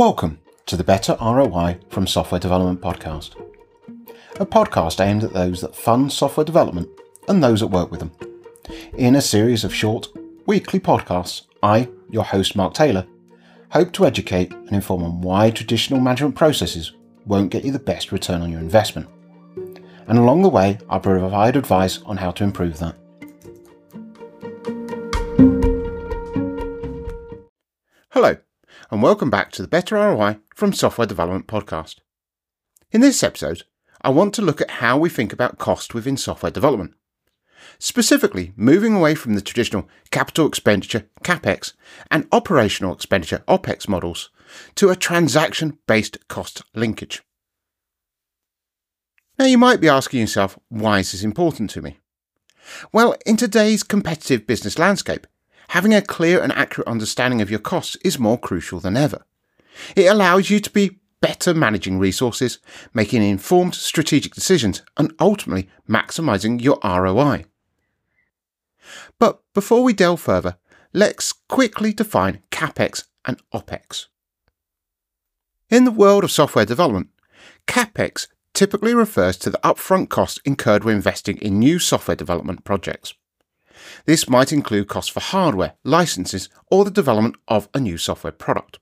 Welcome to the Better ROI from Software Development podcast, a podcast aimed at those that fund software development and those that work with them. In a series of short, weekly podcasts, I, your host Mark Taylor, hope to educate and inform on why traditional management processes won't get you the best return on your investment. And along the way, I provide advice on how to improve that. And welcome back to the Better ROI from Software Development podcast. In this episode, I want to look at how we think about cost within software development. Specifically, moving away from the traditional capital expenditure CAPEX and operational expenditure OPEX models to a transaction based cost linkage. Now, you might be asking yourself, why is this important to me? Well, in today's competitive business landscape, having a clear and accurate understanding of your costs is more crucial than ever. It allows you to be better managing resources, making informed strategic decisions, and ultimately maximizing your ROI. But before we delve further, let's quickly define CapEx and OPEX. In the world of software development, CapEx typically refers to the upfront costs incurred when investing in new software development projects. This might include costs for hardware, licenses, or the development of a new software product.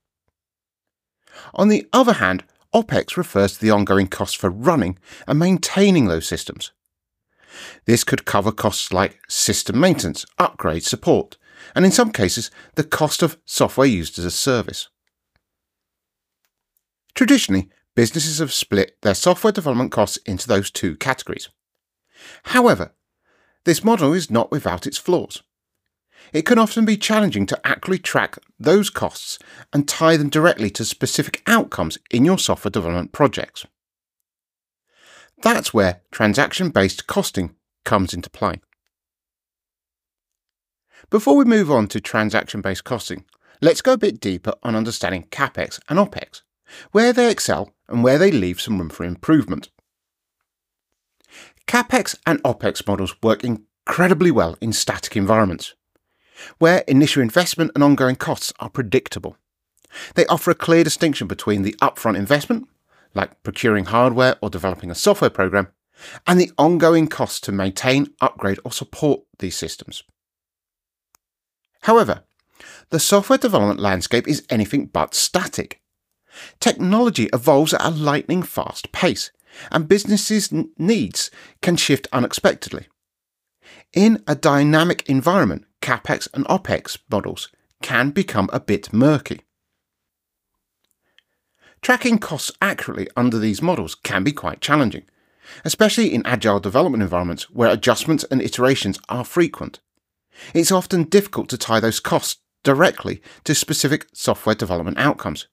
On the other hand, OPEX refers to the ongoing costs for running and maintaining those systems. This could cover costs like system maintenance, upgrade, support, and in some cases, the cost of software used as a service. Traditionally, businesses have split their software development costs into those two categories. However, this model is not without its flaws. It can often be challenging to accurately track those costs and tie them directly to specific outcomes in your software development projects. That's where transaction based costing comes into play. Before we move on to transaction based costing, let's go a bit deeper on understanding CapEx and OPEX, where they excel and where they leave some room for improvement. CapEx and OPEX models work incredibly well in static environments, where initial investment and ongoing costs are predictable. They offer a clear distinction between the upfront investment, like procuring hardware or developing a software program, and the ongoing costs to maintain, upgrade, or support these systems. However, the software development landscape is anything but static. Technology evolves at a lightning fast pace, and businesses' needs can shift unexpectedly. In a dynamic environment, capex and opex models can become a bit murky. Tracking costs accurately under these models can be quite challenging, especially in agile development environments where adjustments and iterations are frequent. It's often difficult to tie those costs directly to specific software development outcomes,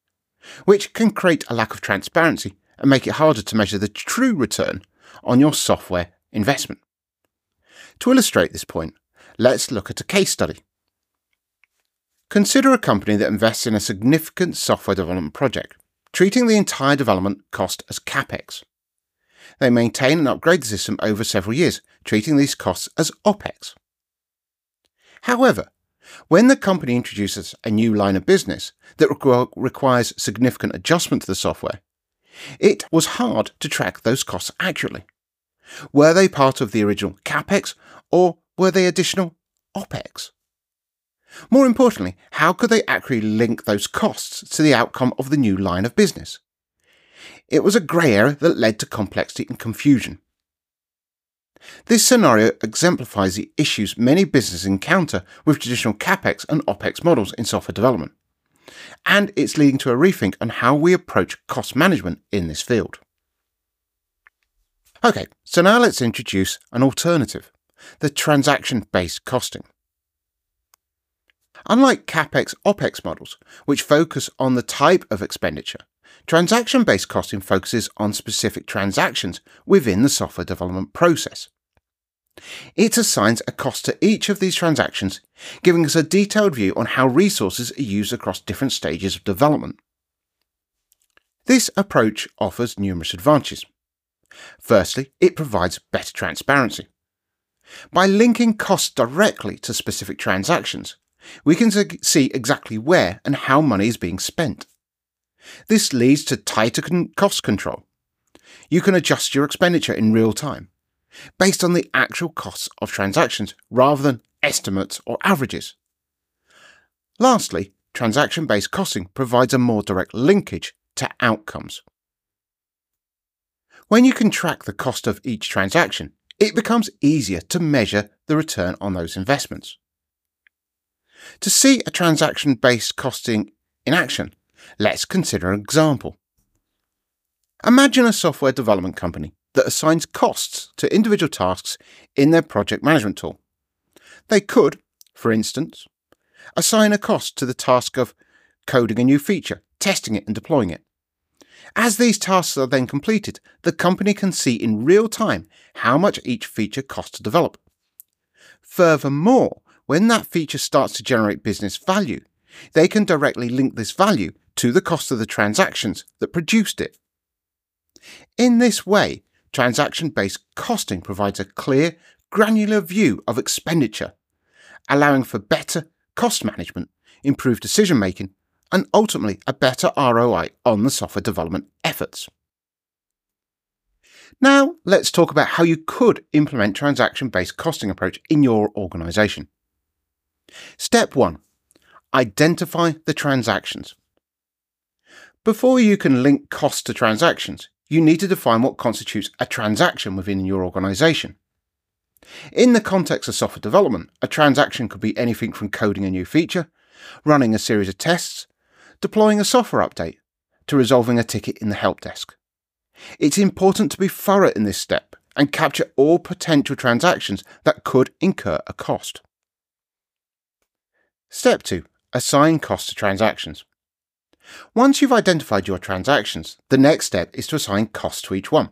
which can create a lack of transparency and make it harder to measure the true return on your software investment. To illustrate this point, let's look at a case study. Consider a company that invests in a significant software development project, treating the entire development cost as capex. They maintain and upgrade the system over several years, treating these costs as OPEX. However, when the company introduces a new line of business that requires significant adjustment to the software, it was hard to track those costs accurately. Were they part of the original capex or were they additional opex? More importantly, how could they accurately link those costs to the outcome of the new line of business? It was a grey area that led to complexity and confusion. This scenario exemplifies the issues many businesses encounter with traditional capex and opex models in software development and it's leading to a rethink on how we approach cost management in this field. Okay, so now let's introduce an alternative the transaction based costing. Unlike CapEx OPEX models, which focus on the type of expenditure, transaction based costing focuses on specific transactions within the software development process. It assigns a cost to each of these transactions, giving us a detailed view on how resources are used across different stages of development. This approach offers numerous advantages. Firstly, it provides better transparency. By linking costs directly to specific transactions, we can see exactly where and how money is being spent. This leads to tighter cost control. You can adjust your expenditure in real time, based on the actual costs of transactions rather than estimates or averages. Lastly, transaction based costing provides a more direct linkage to outcomes. When you can track the cost of each transaction, it becomes easier to measure the return on those investments. To see a transaction based costing in action, let's consider an example. Imagine a software development company that assigns costs to individual tasks in their project management tool. They could, for instance, assign a cost to the task of coding a new feature, testing it, and deploying it. As these tasks are then completed, the company can see in real time how much each feature costs to develop. Furthermore, when that feature starts to generate business value, they can directly link this value to the cost of the transactions that produced it. In this way, transaction based costing provides a clear, granular view of expenditure, allowing for better cost management, improved decision making, and ultimately a better ROI on the software development efforts. Now, let's talk about how you could implement transaction based costing approach in your organization. Step 1 Identify the transactions. Before you can link costs to transactions, you need to define what constitutes a transaction within your organization. In the context of software development, a transaction could be anything from coding a new feature, running a series of tests, deploying a software update, to resolving a ticket in the help desk. It's important to be thorough in this step and capture all potential transactions that could incur a cost. Step 2 Assign cost to transactions. Once you've identified your transactions, the next step is to assign costs to each one.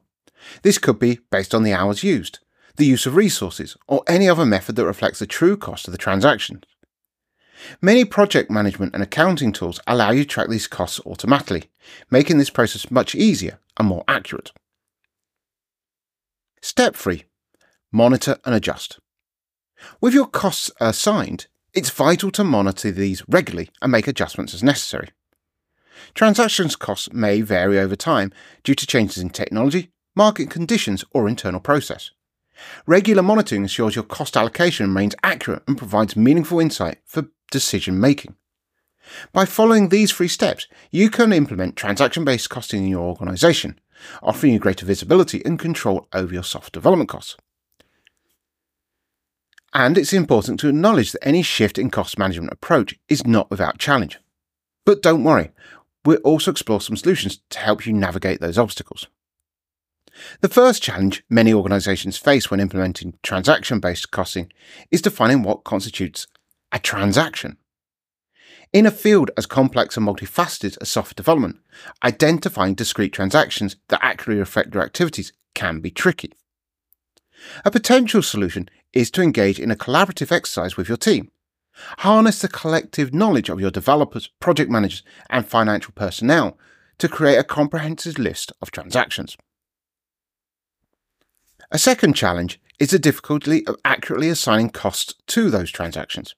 This could be based on the hours used, the use of resources, or any other method that reflects the true cost of the transaction. Many project management and accounting tools allow you to track these costs automatically, making this process much easier and more accurate. Step 3 Monitor and adjust. With your costs assigned, it's vital to monitor these regularly and make adjustments as necessary. Transactions costs may vary over time due to changes in technology, market conditions, or internal process. Regular monitoring ensures your cost allocation remains accurate and provides meaningful insight for decision making. By following these three steps, you can implement transaction based costing in your organization, offering you greater visibility and control over your software development costs. And it's important to acknowledge that any shift in cost management approach is not without challenge. But don't worry, we'll also explore some solutions to help you navigate those obstacles. The first challenge many organizations face when implementing transaction based costing is defining what constitutes a transaction. In a field as complex and multifaceted as software development, identifying discrete transactions that accurately reflect your activities can be tricky. A potential solution is to engage in a collaborative exercise with your team Harness the collective knowledge of your developers, project managers, and financial personnel to create a comprehensive list of transactions. A second challenge is the difficulty of accurately assigning costs to those transactions.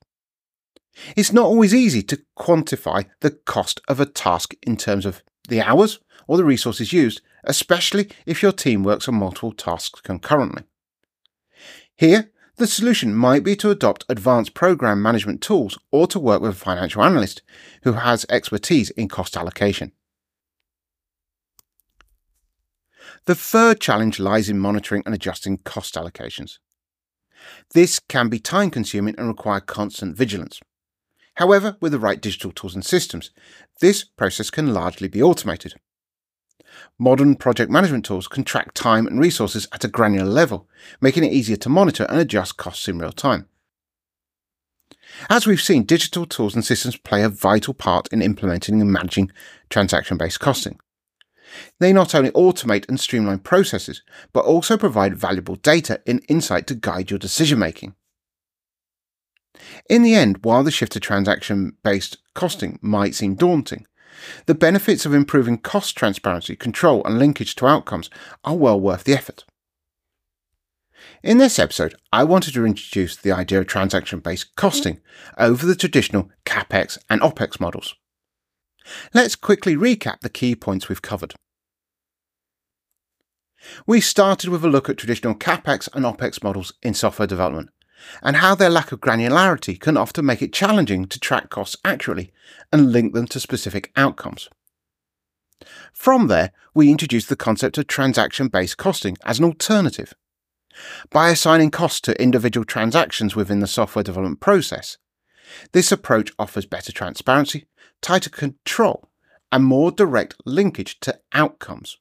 It's not always easy to quantify the cost of a task in terms of the hours or the resources used, especially if your team works on multiple tasks concurrently. Here, the solution might be to adopt advanced program management tools or to work with a financial analyst who has expertise in cost allocation. The third challenge lies in monitoring and adjusting cost allocations. This can be time consuming and require constant vigilance. However, with the right digital tools and systems, this process can largely be automated. Modern project management tools can track time and resources at a granular level, making it easier to monitor and adjust costs in real time. As we've seen, digital tools and systems play a vital part in implementing and managing transaction based costing. They not only automate and streamline processes, but also provide valuable data and insight to guide your decision making. In the end, while the shift to transaction based costing might seem daunting, the benefits of improving cost transparency, control, and linkage to outcomes are well worth the effort. In this episode, I wanted to introduce the idea of transaction based costing over the traditional CapEx and OpEx models. Let's quickly recap the key points we've covered. We started with a look at traditional CapEx and OpEx models in software development and how their lack of granularity can often make it challenging to track costs accurately and link them to specific outcomes. From there, we introduced the concept of transaction based costing as an alternative. By assigning costs to individual transactions within the software development process, this approach offers better transparency, tighter control, and more direct linkage to outcomes.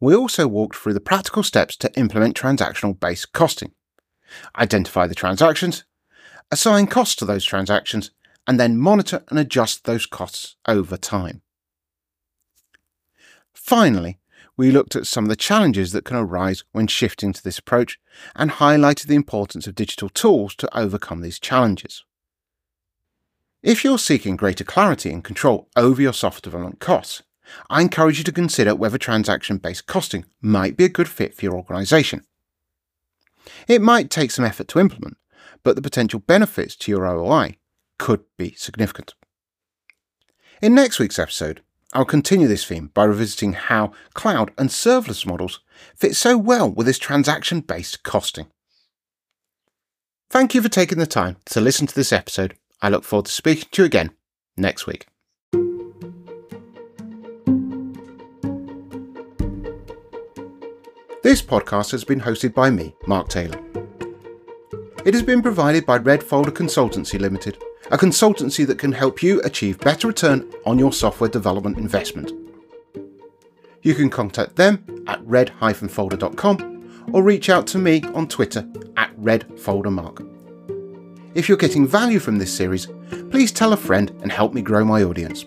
We also walked through the practical steps to implement transactional based costing, identify the transactions, assign costs to those transactions, and then monitor and adjust those costs over time. Finally, we looked at some of the challenges that can arise when shifting to this approach and highlighted the importance of digital tools to overcome these challenges. If you're seeking greater clarity and control over your software development costs, I encourage you to consider whether transaction based costing might be a good fit for your organisation. It might take some effort to implement, but the potential benefits to your ROI could be significant. In next week's episode, I'll continue this theme by revisiting how cloud and serverless models fit so well with this transaction based costing. Thank you for taking the time to listen to this episode. I look forward to speaking to you again next week. This podcast has been hosted by me, Mark Taylor. It has been provided by Red Folder Consultancy Limited a consultancy that can help you achieve better return on your software development investment. You can contact them at red-folder.com or reach out to me on Twitter at redfoldermark. If you're getting value from this series, please tell a friend and help me grow my audience.